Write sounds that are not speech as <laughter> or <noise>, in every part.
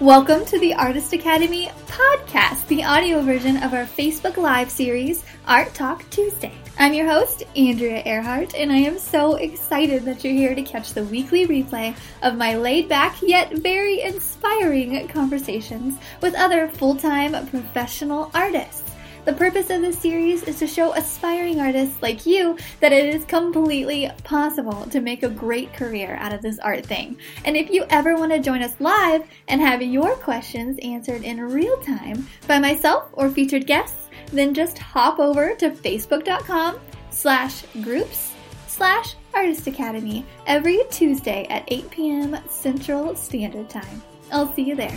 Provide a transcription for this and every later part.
Welcome to the Artist Academy podcast, the audio version of our Facebook Live series, Art Talk Tuesday. I'm your host, Andrea Ehrhardt, and I am so excited that you're here to catch the weekly replay of my laid back yet very inspiring conversations with other full time professional artists. The purpose of this series is to show aspiring artists like you that it is completely possible to make a great career out of this art thing. And if you ever want to join us live and have your questions answered in real time by myself or featured guests, then just hop over to facebook.com slash groups slash artist academy every Tuesday at 8 p.m. Central Standard Time. I'll see you there.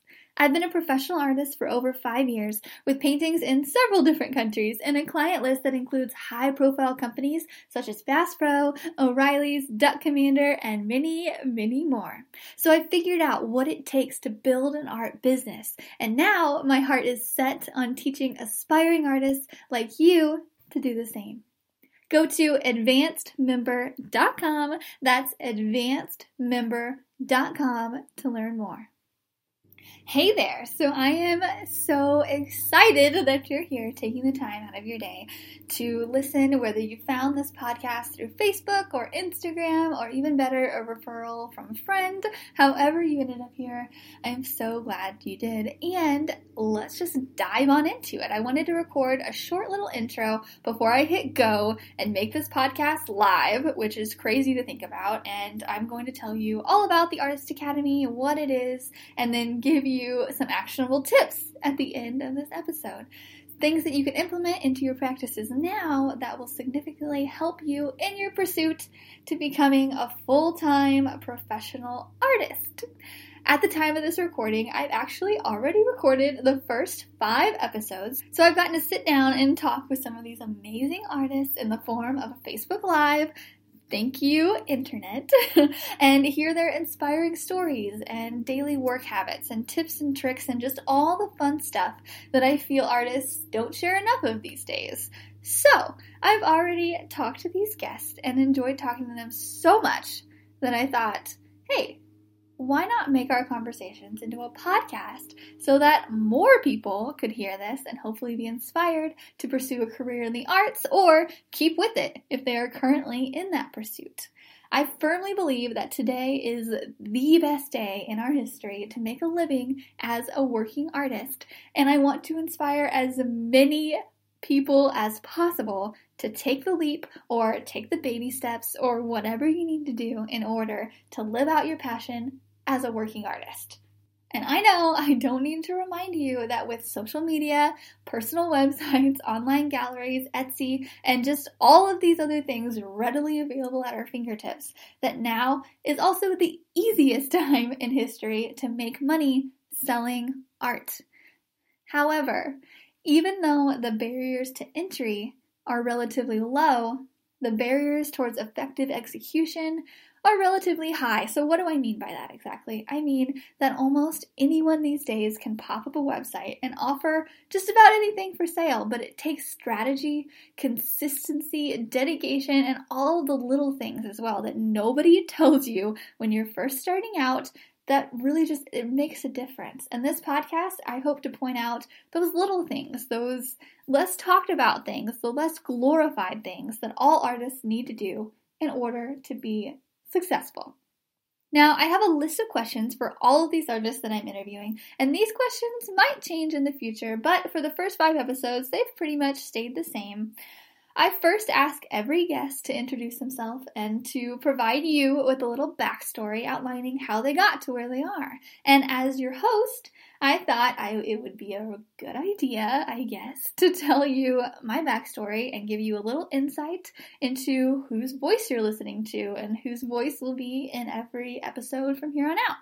I've been a professional artist for over five years with paintings in several different countries and a client list that includes high profile companies such as Bass Pro, O'Reilly's, Duck Commander, and many, many more. So I figured out what it takes to build an art business. And now my heart is set on teaching aspiring artists like you to do the same. Go to advancedmember.com. That's advancedmember.com to learn more. Hey there! So I am so excited that you're here taking the time out of your day to listen, whether you found this podcast through Facebook or Instagram, or even better, a referral from a friend. However, you ended up here, I am so glad you did. And let's just dive on into it. I wanted to record a short little intro before I hit go and make this podcast live, which is crazy to think about. And I'm going to tell you all about the Artist Academy, what it is, and then give you you some actionable tips at the end of this episode. Things that you can implement into your practices now that will significantly help you in your pursuit to becoming a full time professional artist. At the time of this recording, I've actually already recorded the first five episodes, so I've gotten to sit down and talk with some of these amazing artists in the form of a Facebook Live, thank you, Internet, <laughs> and hear their inspiring stories and daily work habits and tips and tricks and just all the fun stuff that I feel artists don't share enough of these days. So, I've already talked to these guests and enjoyed talking to them so much that I thought, hey, why not make our conversations into a podcast so that more people could hear this and hopefully be inspired to pursue a career in the arts or keep with it if they are currently in that pursuit? I firmly believe that today is the best day in our history to make a living as a working artist, and I want to inspire as many people as possible to take the leap or take the baby steps or whatever you need to do in order to live out your passion as a working artist. And I know <laughs> I don't need to remind you that with social media, personal <laughs> websites, online galleries, Etsy, and just all of these other things readily available at our fingertips, that now is also the easiest <laughs> time in history to make money selling art. However, even though the barriers to entry are relatively low, the barriers towards effective execution are relatively high. So, what do I mean by that exactly? I mean that almost anyone these days can pop up a website and offer just about anything for sale, but it takes strategy, consistency, dedication, and all the little things as well that nobody <laughs> tells you when you're first starting out that really just it makes a difference. And this podcast, I hope to point out those little things, those less talked about things, the less glorified things that all artists need to do in order to be successful. Now, I have a list of questions for all of these artists that I'm interviewing, and these questions might change in the future, but for the first five episodes, they've pretty much stayed the same. I first ask every guest to introduce himself and to provide you with a little backstory outlining how they got to where they are. And as your host, I thought I, it would be a good idea, I guess, to tell you my backstory and give you a little insight into whose voice you're listening to and whose voice will be in every episode from here on out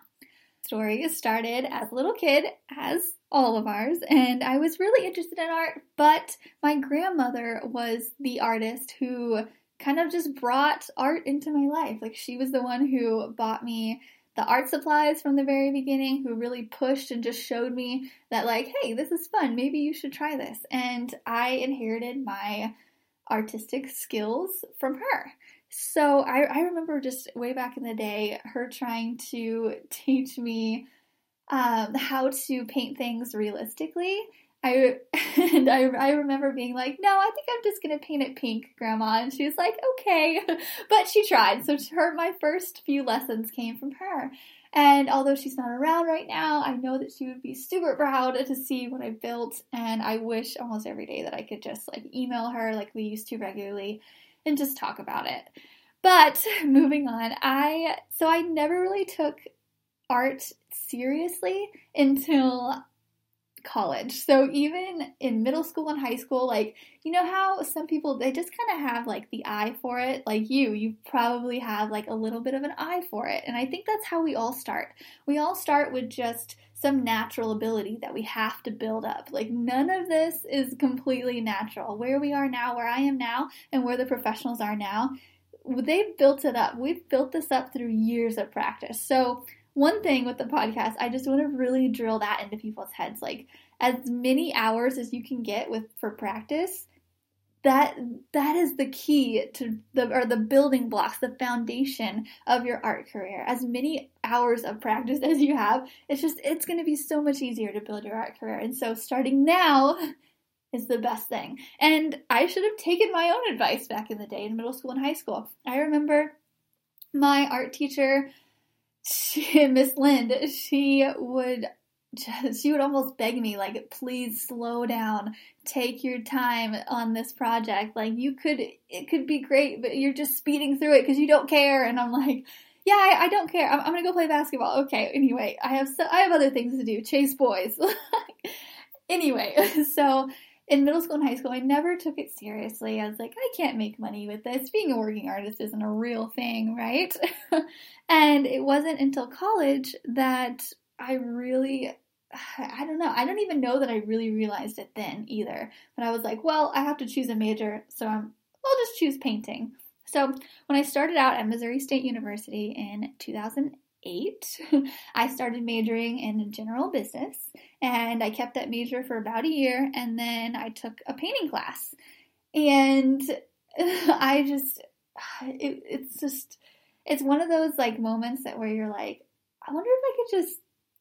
story started as a little kid, as all of ours, and I was really interested in art, but my grandmother was the artist who kind of just brought art into my life. Like she was the one who bought me the art supplies from the very beginning, who really pushed and just showed me that, like, hey, this is fun. Maybe you should try this. And I inherited my artistic skills from her. So I, I remember just way back in the day, her trying to <laughs> teach me um, how to paint things realistically. I <laughs> and I, I remember being like, no, I think I'm just gonna paint it pink, Grandma. And she was like, okay, <laughs> but she tried. So her my first few lessons came from her. And although she's not around right now, I know that she would be super proud to see what I built. And I wish almost every day that I could just like email her like we used to regularly and just talk about it. But <laughs> moving on, I so I never really took art seriously until college. So even in middle school and high school, like you know how some people they just kind of have like the eye for it. Like you, you probably have like a little bit of an eye for it. And I think that's how we all start. We all start with just some natural ability that we have to build up. Like none of this is completely natural. Where we are now, where I am now, and where the professionals are now, they've built it up. We've built this up through years of practice. So one thing with the podcast, I just want to really drill that into people's heads. Like as many hours as you can get with for practice, that that is the key to the or the building blocks, the foundation of your art career. As many hours of practice <laughs> as you have, it's just it's going to be so much easier to build your art career. And so starting now <laughs> is the best thing. And I should have taken my own advice back in the day in middle school and high school. I remember my art teacher <laughs> Miss Lind, she would just, she would almost beg me like please slow down. Take your time on this project. Like you could it could be great but you're just speeding through it because you don't care. And i'm like yeah i, I don't care. I'm, I'm, gonna go play basketball. Okay anyway i have so, i have other things to do. Chase boys. <laughs> Anyway <laughs> so in middle school and high school, I never took it seriously. I was like, I can't make money with this. Being a working artist isn't a real thing, right? <laughs> and it wasn't until college that I really, I don't know, I don't even know that I really realized it then either. But I was like, well, I have to choose a major, so I'm, I'll just choose painting. So when I started out at Missouri State University in 2008, eight, <laughs> I started majoring in general business and I kept that major for about a year and then I took a painting class. And <laughs> I just, <sighs> it, it's just, it's one of those like moments that where you're like, I wonder if I could just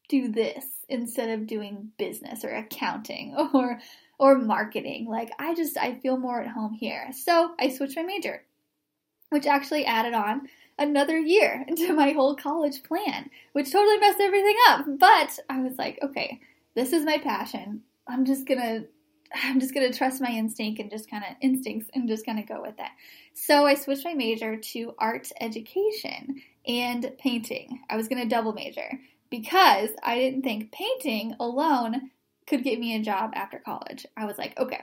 do this instead of doing business or accounting <laughs> or or marketing. Like I just I feel more at home here. So I switched my major, which actually added on another year <laughs> into my whole college plan, which totally messed everything up. But I was like, okay, this is my passion. I'm just gonna I'm just gonna trust my instinct and just kind of instincts and just kind of go with it. So I switched my major to art education and painting. I was gonna double major because I didn't think painting alone could get me a job after college. I was like, okay,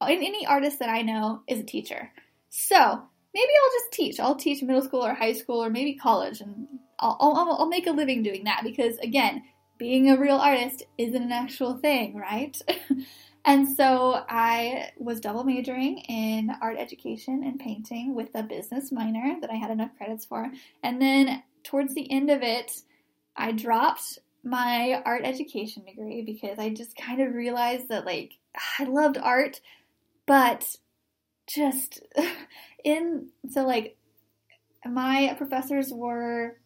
and any artist that I know is a teacher. So maybe I'll just teach. I'll teach middle school or high school or maybe college, and I'll, I'll, I'll make a living doing that because, again, being a real artist isn't an actual thing, right? <laughs> and so I was double majoring in art education and painting with a business minor that I had enough credits for. And then towards the end of it, I dropped my art education degree because I just kind of realized that, like, <sighs> I loved art, but just <laughs> in so like my professors were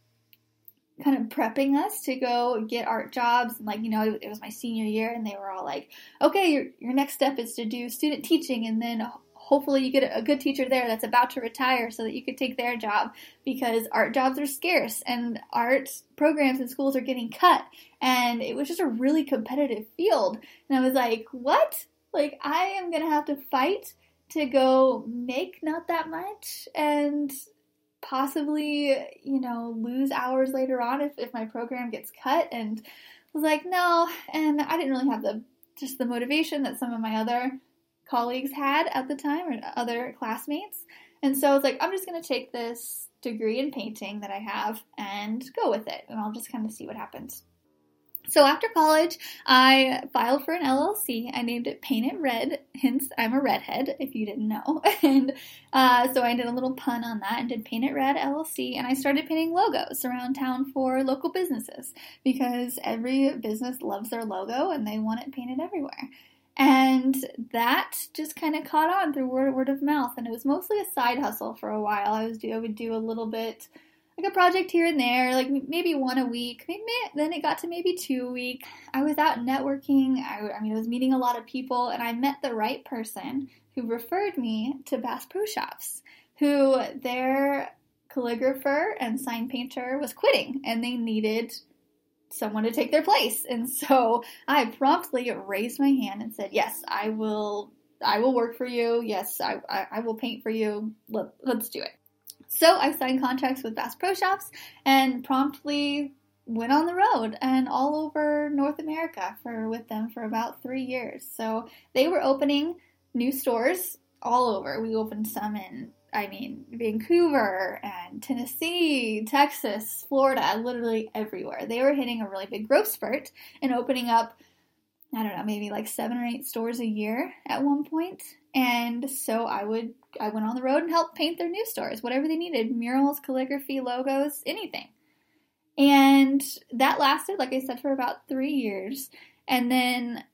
kind of prepping us to go get art jobs. And like you know it, was my senior year and they were all like okay your, your next step is to do student teaching and then hopefully you get a good teacher there that's about to retire so that you could take their job because art jobs are scarce and art programs in schools are getting cut. And it was just a really competitive field. And i was like what? Like i am gonna have to fight to go make not that much and possibly, you know, lose hours later on if, if my program gets cut. And was like, no. And I didn't really have the just the motivation that some of my other colleagues had at the time or other classmates. And so I was like, I'm just going to take this degree in painting that I have and go with it. And I'll just kind of see what happens. So after college, I filed for an LLC. I named it Paint It Red, hence I'm a redhead, if you didn't know. <laughs> And uh, so I did a little pun on that and did Paint It Red LLC. And I started painting logos around town for local businesses because every business loves their logo and they want it painted everywhere. And that just kind of caught on through word, word of mouth. And it was mostly a side hustle for a while. I was I would do a little bit like a project here and there, like maybe one a week. Maybe then it got to maybe two a week. I was out networking. I, I mean, I was meeting a lot of people, and I met the right person who referred me to Bass Pro Shops, who their calligrapher and sign painter was quitting, and they needed someone to take their place. And so I promptly raised my hand and said, "Yes, I will. I will work for you. Yes, I, I, I will paint for you. Let, let's do it." So I signed contracts with Bass Pro Shops and promptly went on the road and all over North America for with them for about three years. So they were opening new stores all over. We opened some in I mean, Vancouver and Tennessee, Texas, Florida, literally everywhere. They were hitting a really big growth spurt and opening up, I don't know, maybe like seven or eight stores a year at one point. And so I would I went on the road and helped paint their new stores, whatever they needed, murals, calligraphy, logos, anything. And that lasted, like I said, for about three years. And then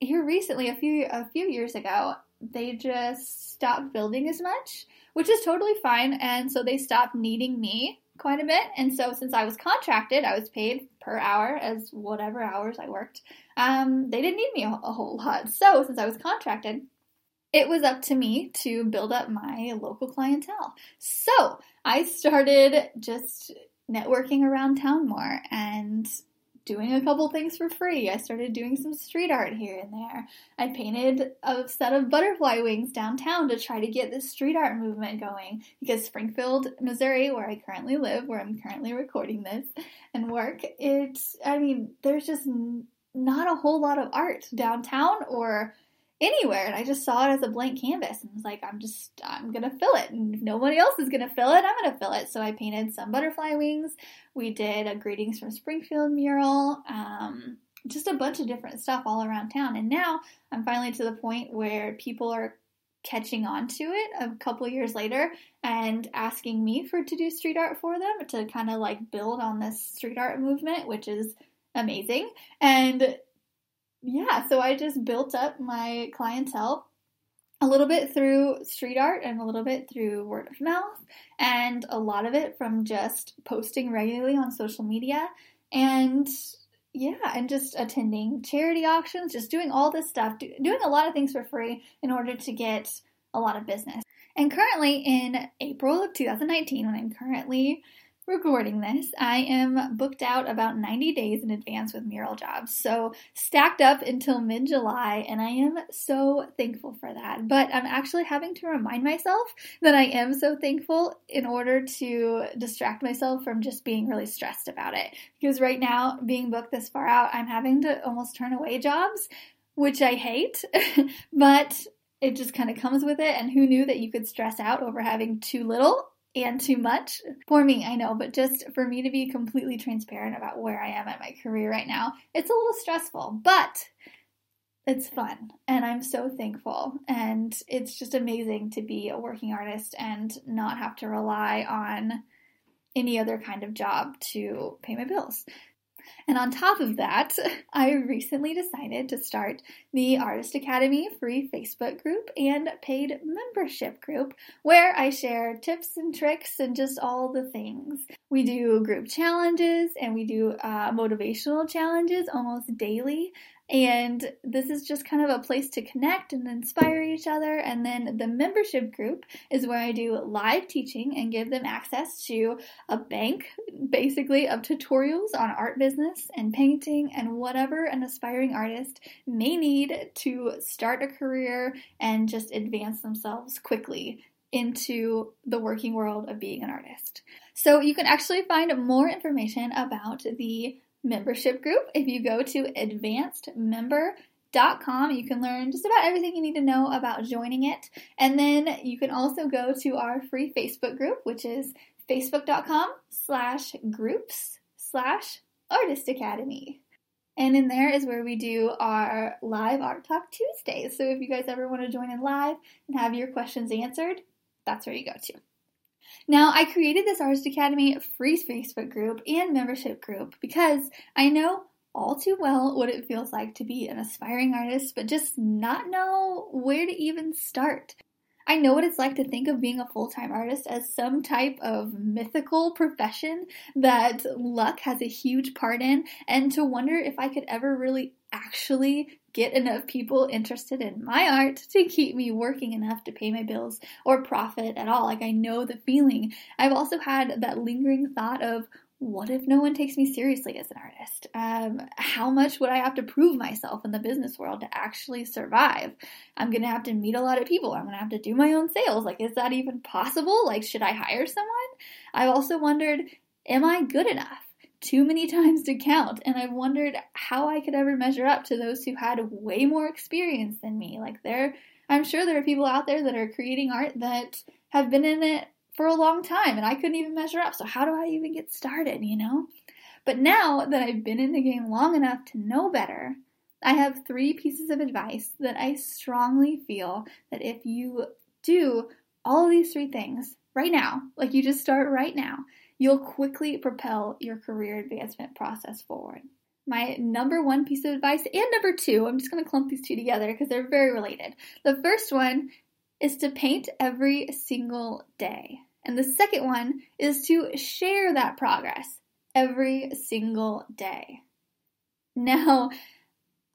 here recently, a few a few years ago, they just stopped building as much, which is totally fine. And so they stopped needing me quite a bit. And so since I was contracted, I was paid per hour as whatever hours I worked. Um, they didn't need me a, a whole lot. So since I was contracted, it was up to me to build up my local clientele. So I started just networking around town more and doing a couple things for free. I started doing some street art here and there. I painted a set of butterfly wings downtown to try to get this street art movement going because Springfield, Missouri, where I currently live, where I'm currently recording this and work, it's, I mean, there's just not a whole lot of art downtown or anywhere and I just saw it as a blank canvas and was like I'm just I'm gonna fill it. And if nobody else is gonna fill it I'm gonna fill it. So I painted some butterfly wings. We did a greetings from Springfield mural um, just a bunch of different stuff all around town. And now I'm finally to the point where people are catching on to it a couple years later and asking me for to do street art for them to kind of like build on this street art movement which is amazing. And yeah, so I just built up my clientele a little bit through street art and a little bit through word of mouth, and a lot of it from just posting regularly on social media and yeah, and just attending charity auctions, just doing all this stuff, do, doing a lot of things for free in order to get a lot of business. And currently in April of 2019, when I'm currently recording this, I am booked out about 90 days in advance with mural jobs. So stacked up until mid July, and I am so thankful for that. But I'm actually having to remind myself that I am so thankful in order to distract myself from just being really stressed about it. Because right now, being booked this far out, I'm having to almost turn away jobs, which I hate, <laughs> but it just kind of comes with it. And who knew that you could stress out over having too little and too much for me, I know, but just for me to be completely transparent about where I am at my career right now, it's a little stressful, but it's fun and I'm so thankful. And it's just amazing to be a working artist and not have to rely on any other kind of job to pay my bills. And on top of that, <laughs> I recently decided to start the Artist Academy free Facebook group and paid membership group where I share tips and tricks and just all the things. We do group challenges and we do uh, motivational challenges almost daily. And this is just kind of a place to connect and inspire each other. And then the membership group is where I do live teaching and give them access to a bank, basically, of tutorials on art business and painting and whatever an aspiring artist may need to start a career and just advance themselves quickly into the working world of being an artist. So you can actually find more information about the membership group. If you go to advancedmember.com, you can learn just about everything you need to know about joining it. And then you can also go to our free Facebook group, which is facebook.com slash groups slash artist academy. And in there is where we do our live Art Talk Tuesdays. So if you guys ever want to join in live and have your questions answered, that's where you go to. Now, I created this Artist Academy free Facebook group and membership group because I know all too well what it feels like to be an aspiring artist, but just not know where to even start. I know what it's like to think of being a full time artist as some type of mythical profession that luck has a huge part in, and to wonder if I could ever really actually get enough people interested in my art to keep me working enough to pay my bills or profit at all. Like, I know the feeling. I've also had that lingering thought of, what if no one takes me seriously as an artist? Um, how much would I have to prove myself in the business world to actually survive? I'm gonna have to meet a lot of people. I'm gonna have to do my own sales. Like, is that even possible? Like, should I hire someone? I've also wondered, am I good enough? Too many <laughs> times to count, and I've wondered how I could ever measure up to those who had way more experience than me. Like, there, I'm sure there are people out there that are creating art that have been in it for a long time and I couldn't even measure up. So how do I even get started, you know? But now that I've been in the game long enough to know better, I have three pieces of advice that I strongly feel that if you do all these three things right now, like you just start right now, you'll quickly propel your career advancement process forward. My number one piece of advice and number two, I'm just going to clump these two together because they're very related. The first one is to paint every single day. And the second one is to share that progress every single day. Now,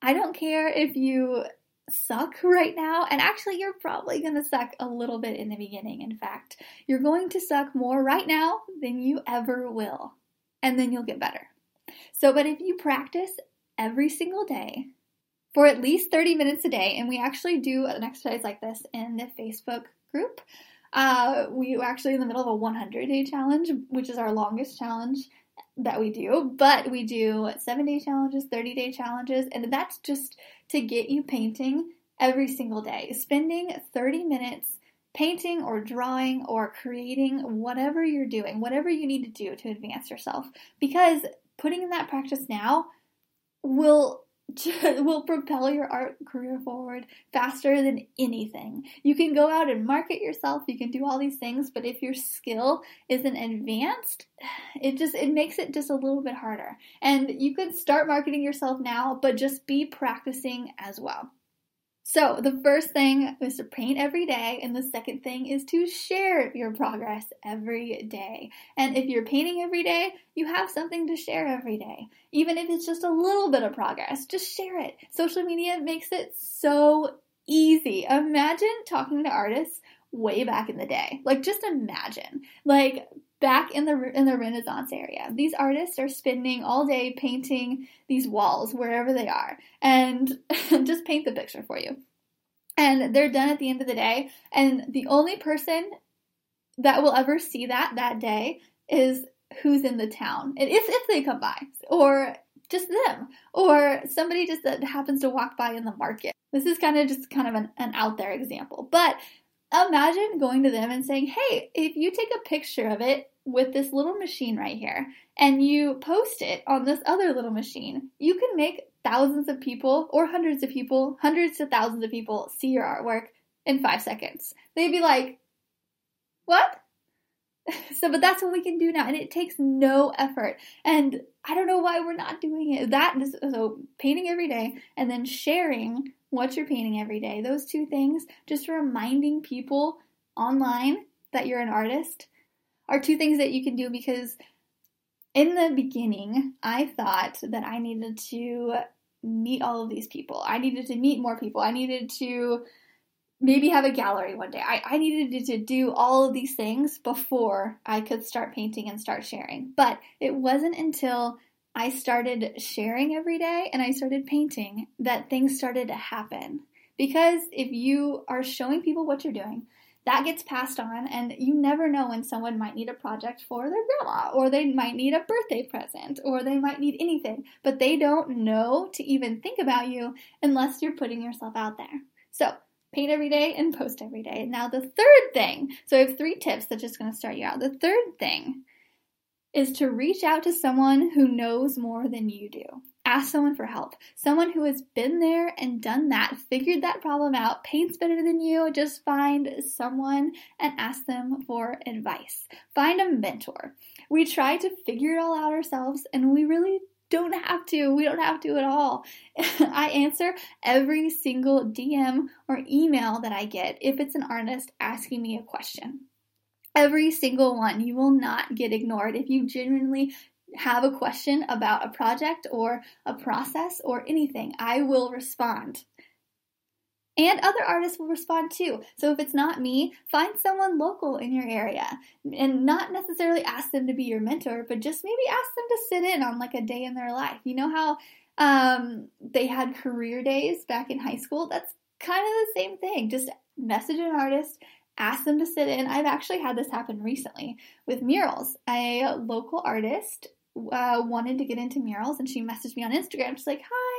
I don't care if you suck right now, and actually, you're probably going to suck a little bit in the beginning. In fact, you're going to suck more right now than you ever will, and then you'll get better. So, but if you practice every single day, for at least 30 minutes a day. And we actually do an exercise like this in the Facebook group. Uh, we are actually in the middle of a 100 day challenge, which is our longest challenge that we do. But we do seven day challenges, 30 day challenges, and that's just to get you painting every single day. Spending 30 minutes painting or drawing or creating whatever you're doing, whatever you need to do to advance yourself. Because putting in that practice now will <laughs> will propel your art career forward faster than anything. You can go out and market yourself, you can do all these things, but if your skill isn't advanced, <sighs> it just it makes it just a little bit harder. And you can start marketing yourself now, but just be practicing as well. So, the first thing is to paint every day, and the second thing is to share your progress every day. And if you're painting every day, you have something to share every day. Even if it's just a little bit of progress, just share it. Social media makes it so easy. Imagine talking to artists way back in the day. Like, just imagine. Like, back in the in the Renaissance area. These artists are spending all day painting these walls wherever they are and <laughs> just paint the picture for you. And they're done at the end of the day and the only person that will ever see that that day is who's in the town. If if they come by or just them or somebody just that happens to walk by in the market. This is kind of just kind of an, an out there example. But imagine going to them and saying, hey, if you take a picture of it with this little machine right here and you post it on this other little machine, you can make thousands of people or hundreds of people, hundreds to thousands of people see your artwork in five seconds. They'd be like, what? <laughs> so, but that's what we can do now, and it takes no effort. And I don't know why we're not doing it. That so painting every day and then sharing what you're painting every day. Those two things, just reminding people online that you're an artist, are two things that you can do because in the beginning, I thought that I needed to meet all of these people. I needed to meet more people. I needed to maybe have a gallery one day. I, I needed to do all of these things before I could start painting and start sharing. But it wasn't until I started sharing every day and I started painting that things started to happen. Because if you are showing people what you're doing, that gets passed on, and you never know when someone might need a project for their grandma, or they might need a birthday present, or they might need anything, but they don't know to even think about you unless you're putting yourself out there. So, paint every day and post every day. Now, the third thing so, I have three tips that's just going to start you out. The third thing is to reach out to someone who knows more than you do. ask someone for help. Someone who has been there and done that, figured that problem out, paints better than you. Just find someone and ask them for advice. Find a mentor. We try to figure it all out ourselves and we really don't have to. We don't have to at all. <laughs> I answer every single DM or email that I get if it's an artist asking me a question. Every single one. You will not get ignored. If you genuinely have a question about a project or a process or anything, I will respond. And other artists will respond too. So if it's not me, find someone local in your area and not necessarily ask them to be your mentor, but just maybe ask them to sit in on like a day in their life. You know how um, they had career days back in high school? That's kind of the same thing. Just message an artist, ask them to sit in. I've actually had this happen recently with murals. A local artist uh, wanted to get into murals and she messaged me on Instagram. She's like, Hi,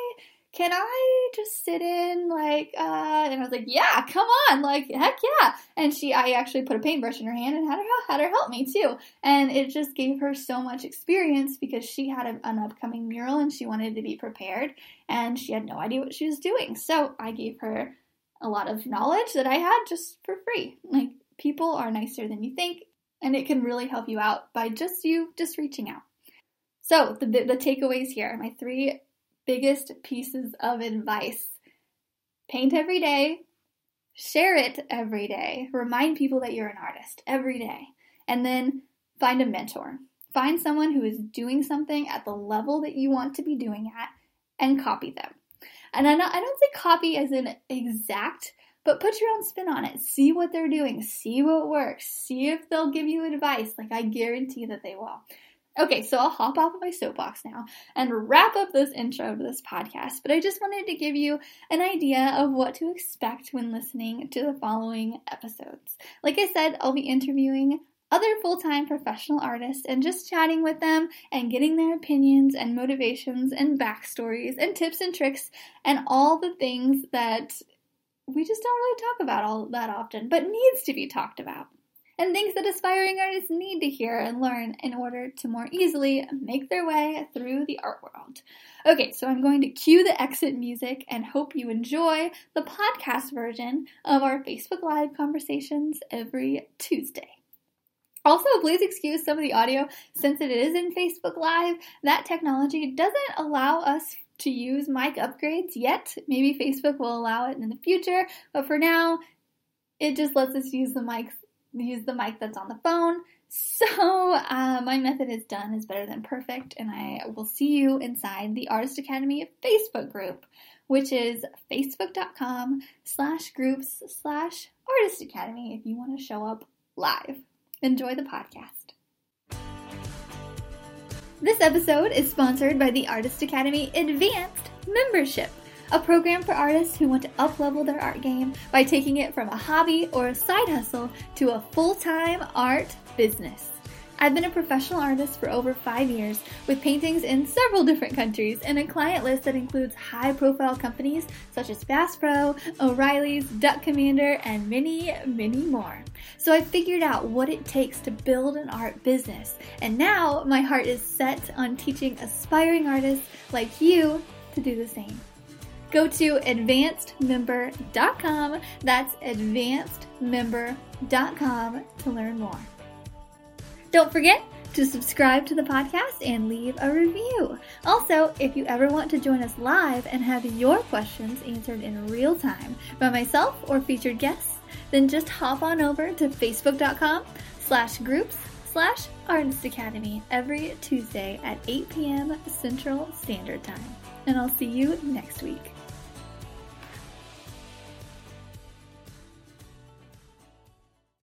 can I just sit in? Like, uh, and I was like, Yeah, come on, like, heck yeah. And she, I actually put a paintbrush in her hand and had her, had her help me too. And it just gave her so much experience because she had a, an upcoming mural and she wanted to be prepared and she had no idea what she was doing. So I gave her a lot of knowledge that I had just for free. Like, people are nicer than you think and it can really help you out by just you just reaching out. So, the, the takeaways here my three biggest pieces of advice paint every day, share it every day, remind people that you're an artist every day, and then find a mentor. Find someone who is doing something at the level that you want to be doing at and copy them. And I I don't say copy as in exact, but put your own spin on it. See what they're doing, see what works, see if they'll give you advice. Like I guarantee that they will. Okay, so I'll hop off of my soapbox now and wrap up this intro to this podcast, but I just wanted to give you an idea of what to expect when listening to the following episodes. Like I said, I'll be interviewing other full time professional artists and just chatting with them and getting their opinions and motivations and backstories and tips and tricks and all the things that we just don't really talk about all that often, but needs to be talked about and things that aspiring artists need to hear and learn in order to more easily make their way through the art world. Okay, so I'm going to cue the exit music and hope you enjoy the podcast version of our Facebook Live conversations every Tuesday. Also, please excuse some of the audio since it is in Facebook Live. That technology doesn't allow us to use mic upgrades yet. Maybe Facebook will allow it in the future, but for now, it just lets us use the mics use the mic that's on the phone. So uh, my method is done is better than perfect, and I will see you inside the Artist Academy Facebook group, which is facebook.com slash groups slash Artist Academy if you want to show up live. Enjoy the podcast. This episode is sponsored by the Artist Academy Advanced Membership a program for artists who want to uplevel their art game by taking it from a hobby or a side hustle to a full-time art business. I've been a professional artist for over five years with paintings in several different countries and a client list that includes high profile companies such as Bass Pro, O'Reilly's, Duck Commander, and many, many more. So I figured out what it takes to build an art business, and now my heart is set on teaching aspiring artists like you to do the same. Go to advancedmember.com. That's advancedmember.com to learn more. Don't forget to subscribe to the podcast and leave a review. Also, if you ever want to join us live and have your questions answered in real time by myself or featured guests, then just hop on over to facebook.com slash groups slash artist academy every Tuesday at 8 p.m. Central Standard Time. And I'll see you next week.